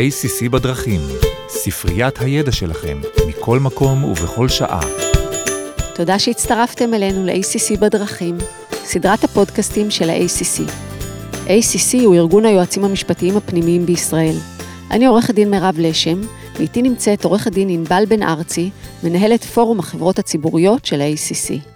ACC בדרכים, ספריית הידע שלכם, מכל מקום ובכל שעה. תודה שהצטרפתם אלינו ל-ACC בדרכים, סדרת הפודקאסטים של ה-ACC. ACC הוא ארגון היועצים המשפטיים הפנימיים בישראל. אני עורכת דין מירב לשם, ואיתי נמצאת עורכת דין ענבל בן ארצי, מנהלת פורום החברות הציבוריות של ה-ACC.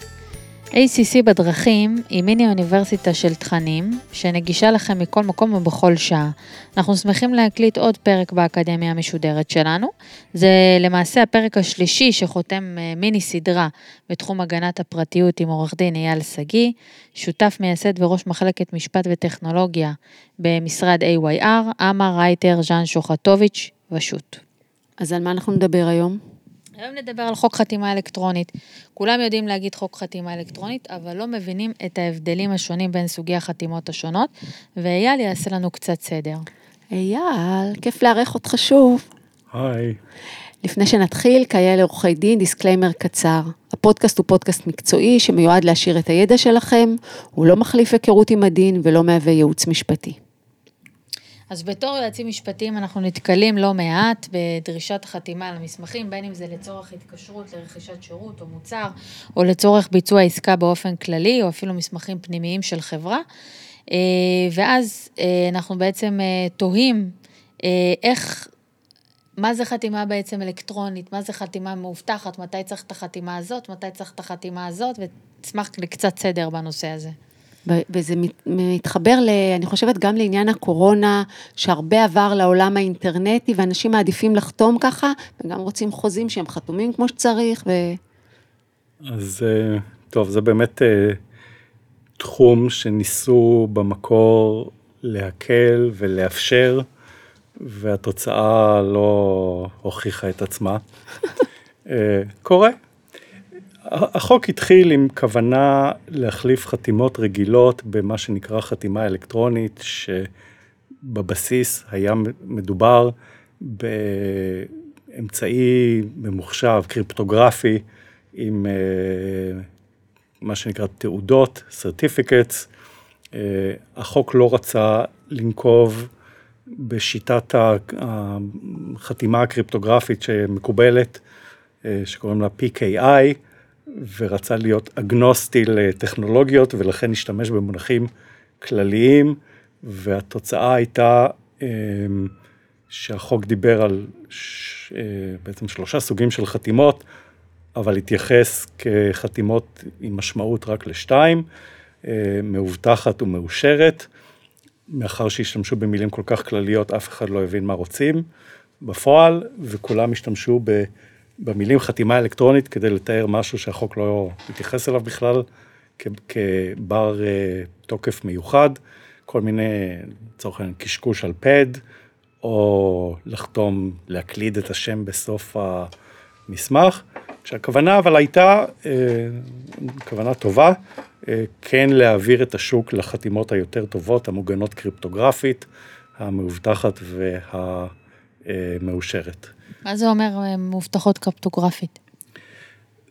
ACC בדרכים היא מיני אוניברסיטה של תכנים, שנגישה לכם מכל מקום ובכל שעה. אנחנו שמחים להקליט עוד פרק באקדמיה המשודרת שלנו. זה למעשה הפרק השלישי שחותם אה, מיני סדרה בתחום הגנת הפרטיות עם עורך דין אייל שגיא, שותף מייסד וראש מחלקת משפט וטכנולוגיה במשרד AYR, אמה רייטר, ז'אן שוחטוביץ' ושות'. אז על מה אנחנו נדבר היום? היום נדבר על חוק חתימה אלקטרונית. כולם יודעים להגיד חוק חתימה אלקטרונית, אבל לא מבינים את ההבדלים השונים בין סוגי החתימות השונות, ואייל יעשה לנו קצת סדר. אייל, כיף לארח אותך שוב. היי. לפני שנתחיל, כיאה לעורכי דין, disclaimer קצר. הפודקאסט הוא פודקאסט מקצועי שמיועד להעשיר את הידע שלכם, הוא לא מחליף היכרות עם הדין ולא מהווה ייעוץ משפטי. אז בתור יועצים משפטיים אנחנו נתקלים לא מעט בדרישת החתימה על המסמכים, בין אם זה לצורך התקשרות לרכישת שירות או מוצר, או לצורך ביצוע עסקה באופן כללי, או אפילו מסמכים פנימיים של חברה. אה, ואז אה, אנחנו בעצם אה, תוהים איך, מה זה חתימה בעצם אלקטרונית, מה זה חתימה מאובטחת, מתי צריך את החתימה הזאת, מתי צריך את החתימה הזאת, ונשמח לקצת סדר בנושא הזה. וזה מתחבר, ל, אני חושבת, גם לעניין הקורונה, שהרבה עבר לעולם האינטרנטי, ואנשים מעדיפים לחתום ככה, וגם רוצים חוזים שהם חתומים כמו שצריך. ו... אז אה, טוב, זה באמת אה, תחום שניסו במקור להקל ולאפשר, והתוצאה לא הוכיחה את עצמה. אה, קורה, החוק התחיל עם כוונה להחליף חתימות רגילות במה שנקרא חתימה אלקטרונית, שבבסיס היה מדובר באמצעי ממוחשב, קריפטוגרפי, עם אה, מה שנקרא תעודות, certificates. אה, החוק לא רצה לנקוב בשיטת החתימה הקריפטוגרפית שמקובלת, אה, שקוראים לה PKI, ורצה להיות אגנוסטי לטכנולוגיות, ולכן השתמש במונחים כלליים, והתוצאה הייתה אמ, שהחוק דיבר על ש... אה, בעצם שלושה סוגים של חתימות, אבל התייחס כחתימות עם משמעות רק לשתיים, אה, מאובטחת ומאושרת. מאחר שהשתמשו במילים כל כך כלליות, אף אחד לא הבין מה רוצים בפועל, וכולם השתמשו ב... במילים חתימה אלקטרונית כדי לתאר משהו שהחוק לא מתייחס אליו בכלל, כבר אה, תוקף מיוחד, כל מיני, לצורך העניין, קשקוש על פד, או לחתום, להקליד את השם בסוף המסמך, כשהכוונה אבל הייתה, אה, כוונה טובה, אה, כן להעביר את השוק לחתימות היותר טובות, המוגנות קריפטוגרפית, המאובטחת והמאושרת. מה זה אומר אה, מאובטחות קרפטוגרפית?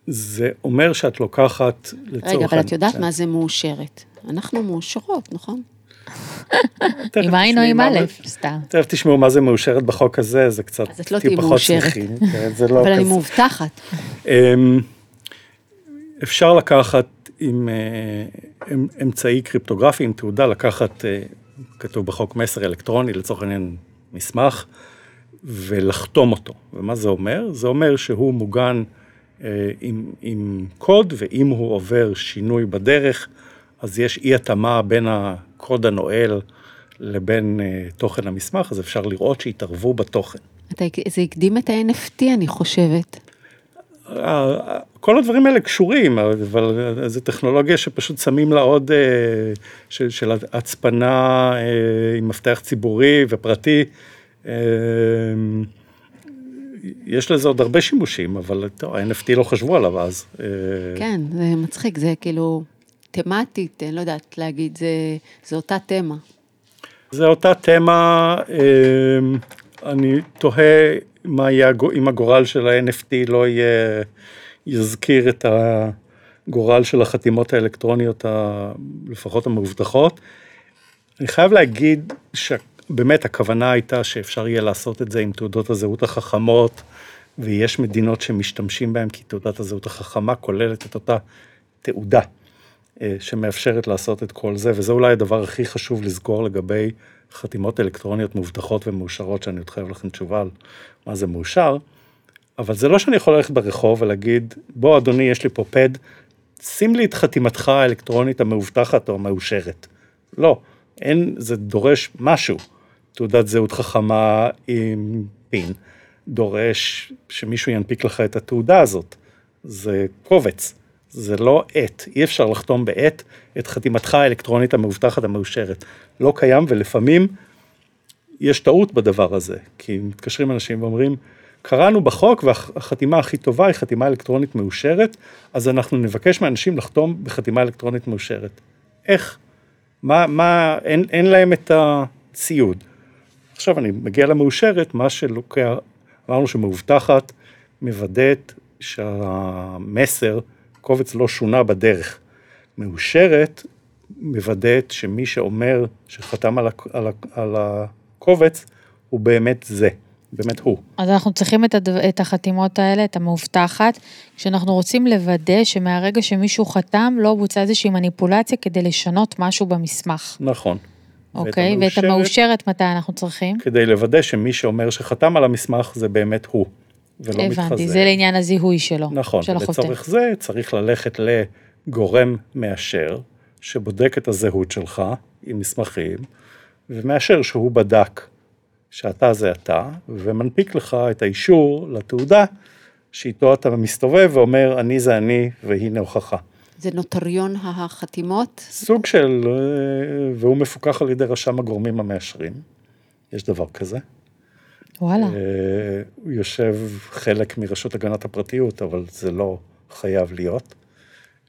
זה אומר שאת לוקחת לצורך... רגע, אבל את יודעת מה זה מאושרת. אנחנו מאושרות, נכון? עם עין או עם א', סתם. תכף תשמעו מה זה מאושרת בחוק הזה, זה קצת אז את לא תהיי מאושרת. כן, לא אבל אני מאובטחת. אמ, אפשר לקחת עם אה, אמצעי קריפטוגרפי, עם תעודה, לקחת, אה, כתוב בחוק מסר אלקטרוני, לצורך העניין מסמך, ולחתום אותו. ומה זה אומר? זה אומר שהוא מוגן אה, עם, עם קוד, ואם הוא עובר שינוי בדרך, אז יש אי התאמה בין הקוד הנועל לבין אה, תוכן המסמך, אז אפשר לראות שהתערבו בתוכן. זה הקדים את ה-NFT, אני חושבת. כל הדברים האלה קשורים, אבל זו טכנולוגיה שפשוט שמים לה עוד, אה, של, של הצפנה אה, עם מפתח ציבורי ופרטי. אמ, יש לזה עוד הרבה שימושים, אבל טוב, ה-NFT לא חשבו עליו אז. אה, כן, זה מצחיק, זה כאילו תמטית, אני לא יודעת להגיד, זה, זה אותה תמה. זה אותה תמה, אמ, אני תוהה מה יהיה, אם הגורל של ה-NFT לא יהיה, יזכיר את הגורל של החתימות האלקטרוניות, לפחות המאובטחות. אני חייב להגיד שה... באמת הכוונה הייתה שאפשר יהיה לעשות את זה עם תעודות הזהות החכמות, ויש מדינות שמשתמשים בהן כי תעודת הזהות החכמה כוללת את אותה תעודה אה, שמאפשרת לעשות את כל זה, וזה אולי הדבר הכי חשוב לזכור לגבי חתימות אלקטרוניות מאובטחות ומאושרות, שאני עוד חייב לכם תשובה על מה זה מאושר, אבל זה לא שאני יכול ללכת ברחוב ולהגיד, בוא אדוני, יש לי פה פד, שים לי את חתימתך האלקטרונית המאובטחת או המאושרת. לא, אין, זה דורש משהו. תעודת זהות חכמה עם פין, דורש שמישהו ינפיק לך את התעודה הזאת. זה קובץ, זה לא עט, אי אפשר לחתום בעט את חתימתך האלקטרונית המאובטחת המאושרת. לא קיים ולפעמים יש טעות בדבר הזה, כי מתקשרים אנשים ואומרים, קראנו בחוק והחתימה הכי טובה היא חתימה אלקטרונית מאושרת, אז אנחנו נבקש מאנשים לחתום בחתימה אלקטרונית מאושרת. איך? מה, מה, אין, אין להם את הציוד. עכשיו אני מגיע למאושרת, מה שלוקח, אמרנו שמאובטחת, מוודאת שהמסר, קובץ לא שונה בדרך. מאושרת, מוודאת שמי שאומר שחתם על, על, על הקובץ, הוא באמת זה. באמת הוא. אז אנחנו צריכים את, הדו, את החתימות האלה, את המאובטחת, כשאנחנו רוצים לוודא שמהרגע שמישהו חתם, לא בוצעה איזושהי מניפולציה כדי לשנות משהו במסמך. נכון. אוקיי, ואת המאושרת, ואת המאושרת מתי אנחנו צריכים? כדי לוודא שמי שאומר שחתם על המסמך זה באמת הוא, ולא הבנתי, מתחזה. הבנתי, זה לעניין הזיהוי שלו, נכון, של החותם. לצורך זה צריך ללכת לגורם מאשר, שבודק את הזהות שלך עם מסמכים, ומאשר שהוא בדק שאתה זה אתה, ומנפיק לך את האישור לתעודה שאיתו אתה מסתובב ואומר, אני זה אני והנה הוכחה. זה נוטריון החתימות? סוג של, אה, והוא מפוקח על ידי רשם הגורמים המאשרים, יש דבר כזה. וואלה. אה, הוא יושב חלק מרשות הגנת הפרטיות, אבל זה לא חייב להיות.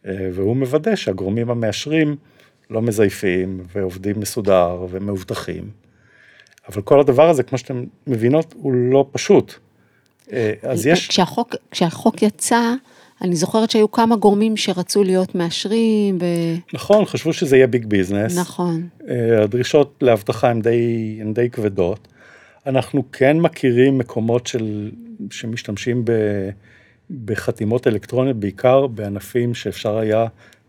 אה, והוא מוודא שהגורמים המאשרים לא מזייפים ועובדים מסודר ומאובטחים. אבל כל הדבר הזה, כמו שאתם מבינות, הוא לא פשוט. אז יש... כשהחוק, כשהחוק יצא, אני זוכרת שהיו כמה גורמים שרצו להיות מאשרים. ו... נכון, חשבו שזה יהיה ביג ביזנס. נכון. אה, הדרישות לאבטחה הן די, הן די כבדות. אנחנו כן מכירים מקומות של, שמשתמשים ב, בחתימות אלקטרוניות, בעיקר בענפים שאפשר היה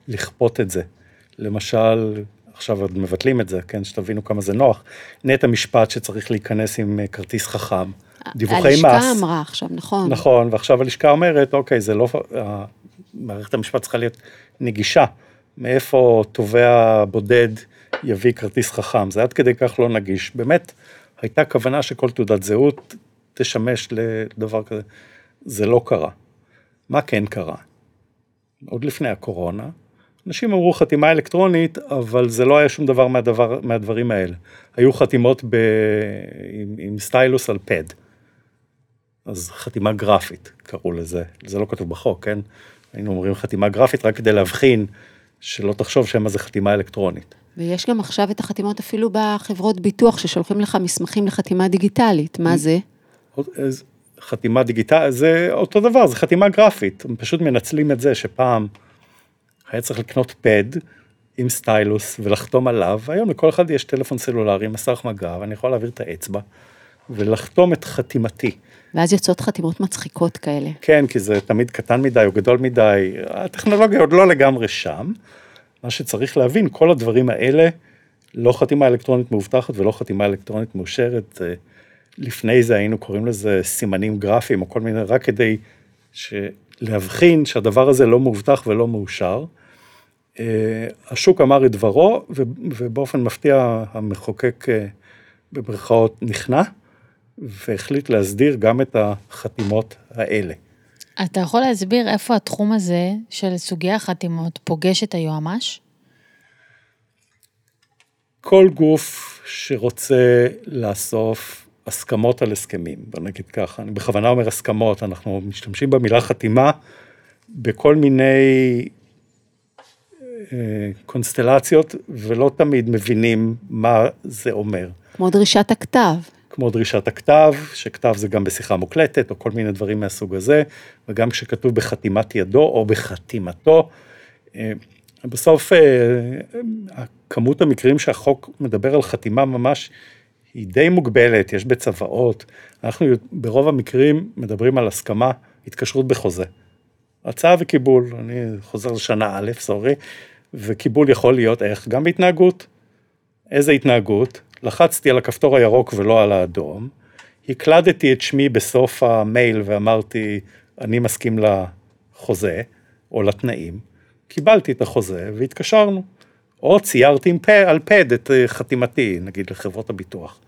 לכפות את זה. למשל, עכשיו עוד מבטלים את זה, כן, שתבינו כמה זה נוח. נטע משפט שצריך להיכנס עם אה, כרטיס חכם, דיווחי מס. הלשכה אמרה עכשיו, נכון. נכון, ועכשיו הלשכה אומרת, אוקיי, זה לא, מערכת המשפט צריכה להיות נגישה. מאיפה תובע בודד יביא כרטיס חכם, זה עד כדי כך לא נגיש. באמת, הייתה כוונה שכל תעודת זהות תשמש לדבר כזה. זה לא קרה. מה כן קרה? עוד לפני הקורונה, אנשים אמרו חתימה אלקטרונית, אבל זה לא היה שום דבר מהדבר, מהדברים האלה. היו חתימות ב, עם, עם סטיילוס על פד. אז חתימה גרפית קראו לזה, זה לא כתוב בחוק, כן? היינו אומרים חתימה גרפית רק כדי להבחין שלא תחשוב שמא זה חתימה אלקטרונית. ויש גם עכשיו את החתימות אפילו בחברות ביטוח ששולחים לך מסמכים לחתימה דיגיטלית, מה זה? חתימה דיגיטלית, זה אותו דבר, זה חתימה גרפית, הם פשוט מנצלים את זה שפעם היה צריך לקנות פד עם סטיילוס ולחתום עליו, והיום לכל אחד יש טלפון סלולרי, מסך מגע, ואני יכול להעביר את האצבע ולחתום את חתימתי. ואז יוצאות חתימות מצחיקות כאלה. כן, כי זה תמיד קטן מדי או גדול מדי, הטכנולוגיה עוד לא לגמרי שם. מה שצריך להבין, כל הדברים האלה, לא חתימה אלקטרונית מאובטחת ולא חתימה אלקטרונית מאושרת, לפני זה היינו קוראים לזה סימנים גרפיים או כל מיני, רק כדי להבחין שהדבר הזה לא מאובטח ולא מאושר. אה, השוק אמר את דברו, ובאופן מפתיע המחוקק אה, במרכאות נכנע, והחליט להסדיר גם את החתימות האלה. אתה יכול להסביר איפה התחום הזה של סוגי החתימות פוגש את היועמ"ש? כל גוף שרוצה לאסוף הסכמות על הסכמים, בוא נגיד ככה, אני בכוונה אומר הסכמות, אנחנו משתמשים במילה חתימה בכל מיני אה, קונסטלציות, ולא תמיד מבינים מה זה אומר. כמו דרישת הכתב. כמו דרישת הכתב, שכתב זה גם בשיחה מוקלטת, או כל מיני דברים מהסוג הזה, וגם כשכתוב בחתימת ידו או בחתימתו. אה, בסוף, אה, כמות המקרים שהחוק מדבר על חתימה ממש, היא די מוגבלת, יש בצוואות. אנחנו ברוב המקרים מדברים על הסכמה, התקשרות בחוזה. הצעה וקיבול, אני חוזר לשנה א', סורי, וקיבול יכול להיות איך? גם בהתנהגות. איזה התנהגות? לחצתי על הכפתור הירוק ולא על האדום, הקלדתי את שמי בסוף המייל ואמרתי, אני מסכים לחוזה או לתנאים, קיבלתי את החוזה והתקשרנו. או ציירתי עם פה, על פד את אה, חתימתי, נגיד לחברות הביטוח.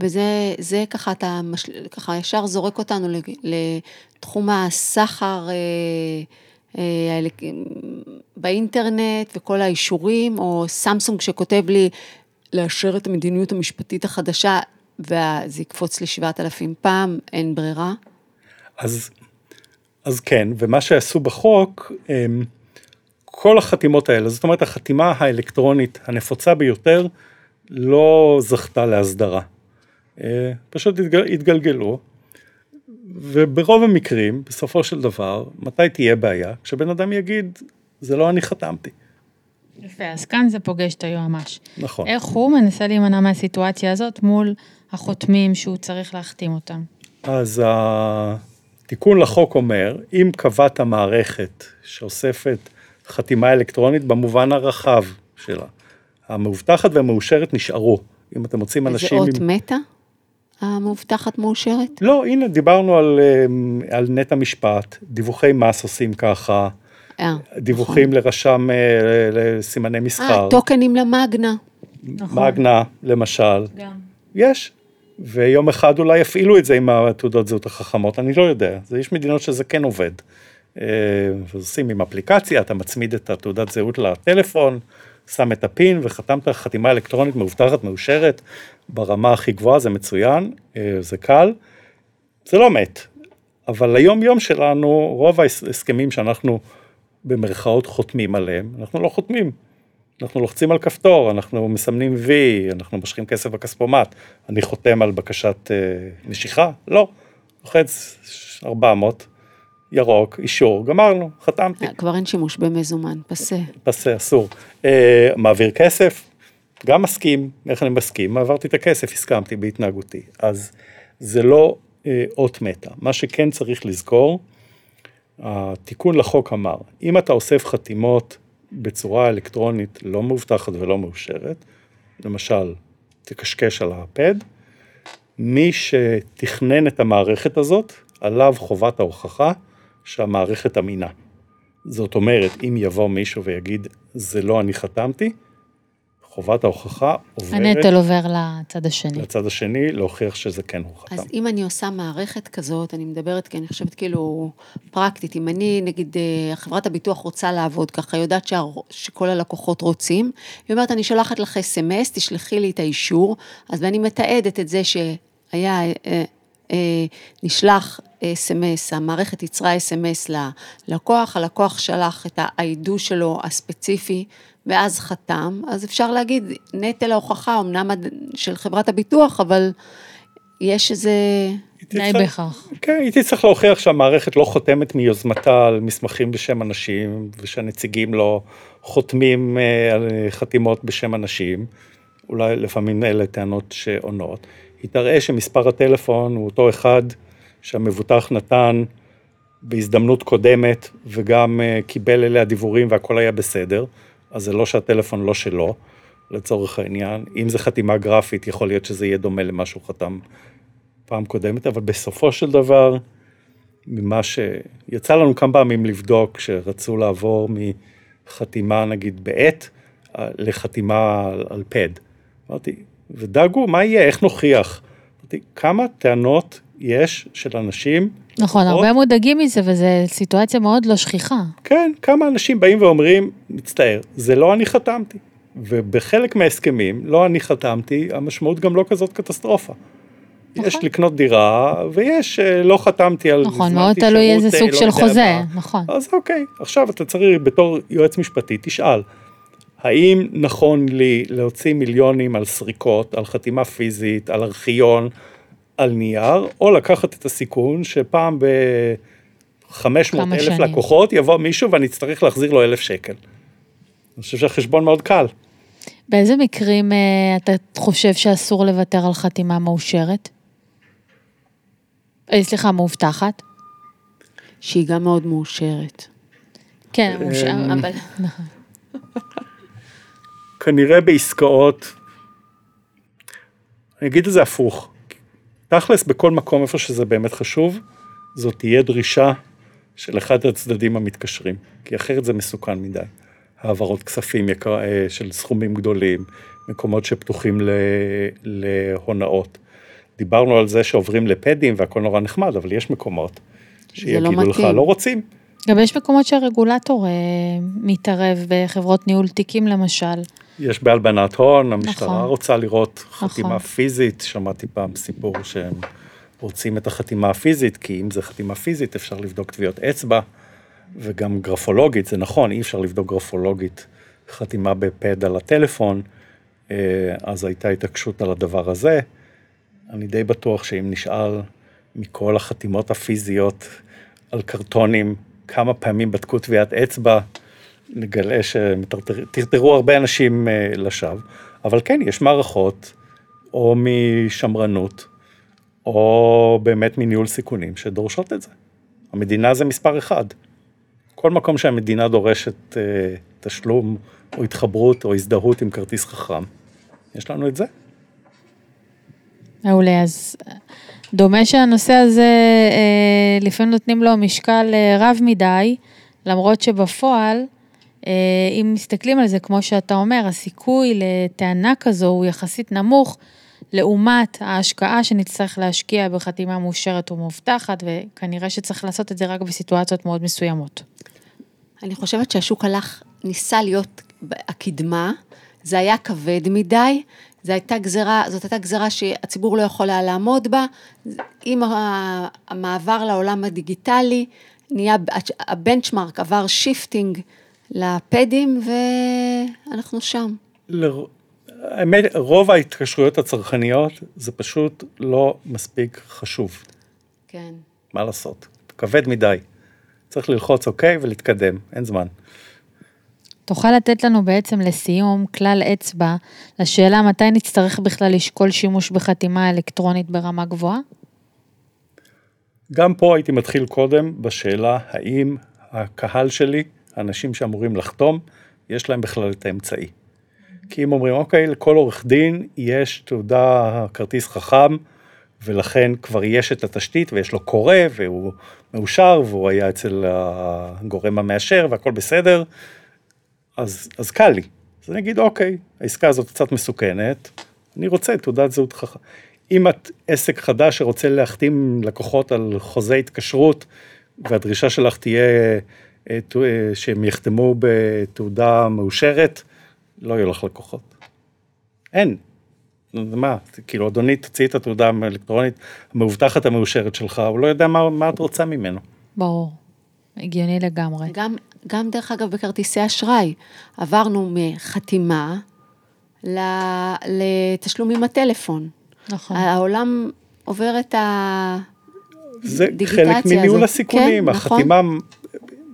וזה זה ככה, אתה מש, ככה ישר זורק אותנו לתחום הסחר אה, אה, באינטרנט וכל האישורים, או סמסונג שכותב לי לאשר את המדיניות המשפטית החדשה, וזה יקפוץ לי 7,000 פעם, אין ברירה. אז, אז כן, ומה שעשו בחוק, הם, כל החתימות האלה, זאת אומרת החתימה האלקטרונית הנפוצה ביותר, לא זכתה להסדרה. אה, פשוט התגלגלו, וברוב המקרים, בסופו של דבר, מתי תהיה בעיה? כשבן אדם יגיד, זה לא אני חתמתי. יפה, אז כאן זה פוגש את היועמ"ש. נכון. איך הוא מנסה להימנע מהסיטואציה הזאת מול החותמים שהוא צריך להחתים אותם? אז התיקון לחוק אומר, אם קבעת מערכת שאוספת חתימה אלקטרונית במובן הרחב שלה, המאובטחת והמאושרת נשארו. אם אתם מוצאים אנשים... זה אות עם... מתה? המאובטחת מאושרת? לא, הנה, דיברנו על, אמ, על נט המשפט, דיווחי מס עושים ככה, אה, דיווחים נכון. לרשם אה, לסימני מסחר. אה, טוקנים למאגנה. נכון. מגנה, למשל. גם. יש. ויום אחד אולי יפעילו את זה עם התעודות זהות החכמות, אני לא יודע. יש מדינות שזה כן עובד. אה, עושים עם אפליקציה, אתה מצמיד את התעודת זהות לטלפון, שם את הפין וחתמת חתימה אלקטרונית מאובטחת, מאושרת, ברמה הכי גבוהה, זה מצוין, אה, זה קל. זה לא מת, אבל היום יום שלנו, רוב ההסכמים שאנחנו במרכאות חותמים עליהם, אנחנו לא חותמים. אנחנו לוחצים על כפתור, אנחנו מסמנים וי, אנחנו משכים כסף בכספומט, אני חותם על בקשת אה, נשיכה? לא. לוחץ 400, ירוק, אישור, גמרנו, חתמתי. כבר אין שימוש במזומן, פסה. פסה, אסור. אה, מעביר כסף? גם מסכים, איך אני מסכים? עברתי את הכסף, הסכמתי בהתנהגותי. אז זה לא אה, אות מתה. מה שכן צריך לזכור, התיקון לחוק אמר, אם אתה אוסף חתימות בצורה אלקטרונית לא מאובטחת ולא מאושרת, למשל, תקשקש על הפד, מי שתכנן את המערכת הזאת, עליו חובת ההוכחה שהמערכת אמינה. זאת אומרת, אם יבוא מישהו ויגיד, זה לא אני חתמתי, חובת ההוכחה עוברת... הנטל עובר לצד השני. לצד השני, להוכיח שזה כן הוא חתם. אז אם אני עושה מערכת כזאת, אני מדברת, כי אני חושבת כאילו פרקטית, אם אני, נגיד, אה, חברת הביטוח רוצה לעבוד ככה, יודעת שה, שכל הלקוחות רוצים, היא אומרת, אני שולחת לך אס.אם.אס, תשלחי לי את האישור, אז ואני מתעדת את זה שהיה... אה, אה, נשלח אס.אם.אס, המערכת ייצרה אס.אם.אס ללקוח, הלקוח שלח את ה-ID שלו הספציפי, ואז חתם, אז אפשר להגיד, נטל ההוכחה, אמנם של חברת הביטוח, אבל יש איזה... תנאי בכך. כן, הייתי צריך להוכיח שהמערכת לא חותמת מיוזמתה על מסמכים בשם אנשים, ושהנציגים לא חותמים אה, על חתימות בשם אנשים, אולי לפעמים אלה טענות שעונות. היא תראה שמספר הטלפון הוא אותו אחד שהמבוטח נתן בהזדמנות קודמת, וגם אה, קיבל אליה דיבורים והכל היה בסדר. אז זה לא שהטלפון לא שלו, לצורך העניין. אם זה חתימה גרפית, יכול להיות שזה יהיה דומה למה שהוא חתם פעם קודמת, אבל בסופו של דבר, ממה שיצא לנו כמה פעמים לבדוק, כשרצו לעבור מחתימה נגיד בעט, לחתימה על, על פד. אמרתי, ודאגו, מה יהיה, איך נוכיח? אמרתי, כמה טענות יש של אנשים... נכון, מאוד, הרבה מודאגים מזה, וזו סיטואציה מאוד לא שכיחה. כן, כמה אנשים באים ואומרים, מצטער, זה לא אני חתמתי. ובחלק מההסכמים, לא אני חתמתי, המשמעות גם לא כזאת קטסטרופה. נכון. יש לקנות דירה, ויש, אה, לא חתמתי על... נכון, מאוד תלוי איזה סוג לא של חוזה, מה. נכון. אז אוקיי, עכשיו אתה צריך בתור יועץ משפטי, תשאל, האם נכון לי להוציא מיליונים על סריקות, על חתימה פיזית, על ארכיון, על נייר, או לקחת את הסיכון שפעם ב-500 אלף שנים. לקוחות יבוא מישהו ואני אצטרך להחזיר לו אלף שקל. אני חושב שהחשבון מאוד קל. באיזה מקרים אה, אתה חושב שאסור לוותר על חתימה מאושרת? אה, סליחה, מאובטחת? שהיא גם מאוד מאושרת. כן, מאושר, אמ, אבל... כנראה בעסקאות, אני אגיד את זה הפוך. תכלס, בכל מקום איפה שזה באמת חשוב, זאת תהיה דרישה של אחד הצדדים המתקשרים, כי אחרת זה מסוכן מדי. העברות כספים יקר, אה, של סכומים גדולים, מקומות שפתוחים ל, להונאות. דיברנו על זה שעוברים לפדים והכל נורא נחמד, אבל יש מקומות שיגידו לא לך. לא רוצים. גם יש מקומות שהרגולטור אה, מתערב, בחברות ניהול תיקים למשל. יש בהלבנת הון, המשטרה נכון. רוצה לראות חתימה נכון. פיזית, שמעתי פעם סיפור שהם רוצים את החתימה הפיזית, כי אם זה חתימה פיזית אפשר לבדוק טביעות אצבע, וגם גרפולוגית, זה נכון, אי אפשר לבדוק גרפולוגית חתימה בפד על הטלפון, אה, אז הייתה התעקשות על הדבר הזה. אני די בטוח שאם נשאל מכל החתימות הפיזיות על קרטונים, כמה פעמים בדקו טביעת אצבע, נגלה שטרטרו הרבה אנשים אה, לשווא, אבל כן, יש מערכות, או משמרנות, או באמת מניהול סיכונים, שדורשות את זה. המדינה זה מספר אחד. כל מקום שהמדינה דורשת אה, תשלום, או התחברות, או הזדהות עם כרטיס חכם, יש לנו את זה. מעולה, אז דומה שהנושא הזה, אה, לפעמים נותנים לו משקל אה, רב מדי, למרות שבפועל, אה, אם מסתכלים על זה, כמו שאתה אומר, הסיכוי לטענה כזו הוא יחסית נמוך, לעומת ההשקעה שנצטרך להשקיע בחתימה מאושרת ומאובטחת, וכנראה שצריך לעשות את זה רק בסיטואציות מאוד מסוימות. אני חושבת שהשוק הלך, ניסה להיות הקדמה, זה היה כבד מדי, זו הייתה גזרה, זאת הייתה גזרה שהציבור לא יכול היה לעמוד בה, עם המעבר לעולם הדיגיטלי, נהיה, ה benchmark עבר shifting לפדים, ואנחנו שם. לר- האמת, רוב ההתקשרויות הצרכניות זה פשוט לא מספיק חשוב. כן. מה לעשות? כבד מדי. צריך ללחוץ אוקיי ולהתקדם, אין זמן. תוכל לתת לנו בעצם לסיום כלל אצבע לשאלה מתי נצטרך בכלל לשקול שימוש בחתימה אלקטרונית ברמה גבוהה? גם פה הייתי מתחיל קודם בשאלה האם הקהל שלי, האנשים שאמורים לחתום, יש להם בכלל את האמצעי. כי אם אומרים, אוקיי, לכל עורך דין יש תעודה, כרטיס חכם, ולכן כבר יש את התשתית ויש לו קורא והוא מאושר והוא היה אצל הגורם המאשר והכל בסדר, אז, אז קל לי. אז אני אגיד, אוקיי, העסקה הזאת קצת מסוכנת, אני רוצה תעודת זהות חכם. אם את עסק חדש שרוצה להחתים לקוחות על חוזה התקשרות, והדרישה שלך תהיה אה, אה, שהם יחתמו בתעודה מאושרת, לא יהיו לך לקוחות. אין. מה, כאילו, אדוני, תוציאי את התעודה האלקטרונית המאובטחת המאושרת שלך, הוא לא יודע מה, מה את רוצה ממנו. ברור. הגיוני לגמרי. גם, גם דרך אגב בכרטיסי אשראי, עברנו מחתימה ל- לתשלום עם הטלפון. נכון. העולם עובר את ה... זה דיגיטציה חלק מניהול הזאת. הסיכונים, כן, נכון. החתימה,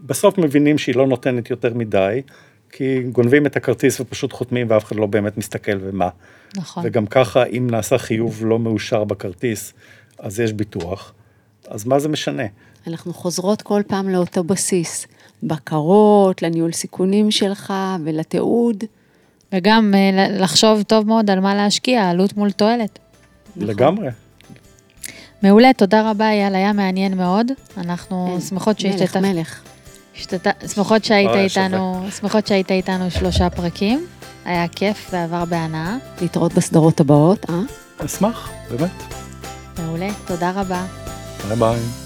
בסוף מבינים שהיא לא נותנת יותר מדי, כי גונבים את הכרטיס ופשוט חותמים ואף אחד לא באמת מסתכל ומה. נכון. וגם ככה, אם נעשה חיוב לא מאושר בכרטיס, אז יש ביטוח, אז מה זה משנה? אנחנו חוזרות כל פעם לאותו בסיס. בקרות, לניהול סיכונים שלך ולתיעוד. וגם אה, לחשוב טוב מאוד על מה להשקיע, עלות מול תועלת. לגמרי. מעולה, תודה רבה אייל, היה מעניין מאוד. אנחנו שמחות מלך, שהשתתפת, מלך. השתת- שמחות שהיית. איתנו, שמחות שהיית איתנו שלושה פרקים. היה כיף ועבר בהנאה. להתראות בסדרות הבאות, אה? אשמח, באמת. מעולה, תודה רבה. ביי ביי.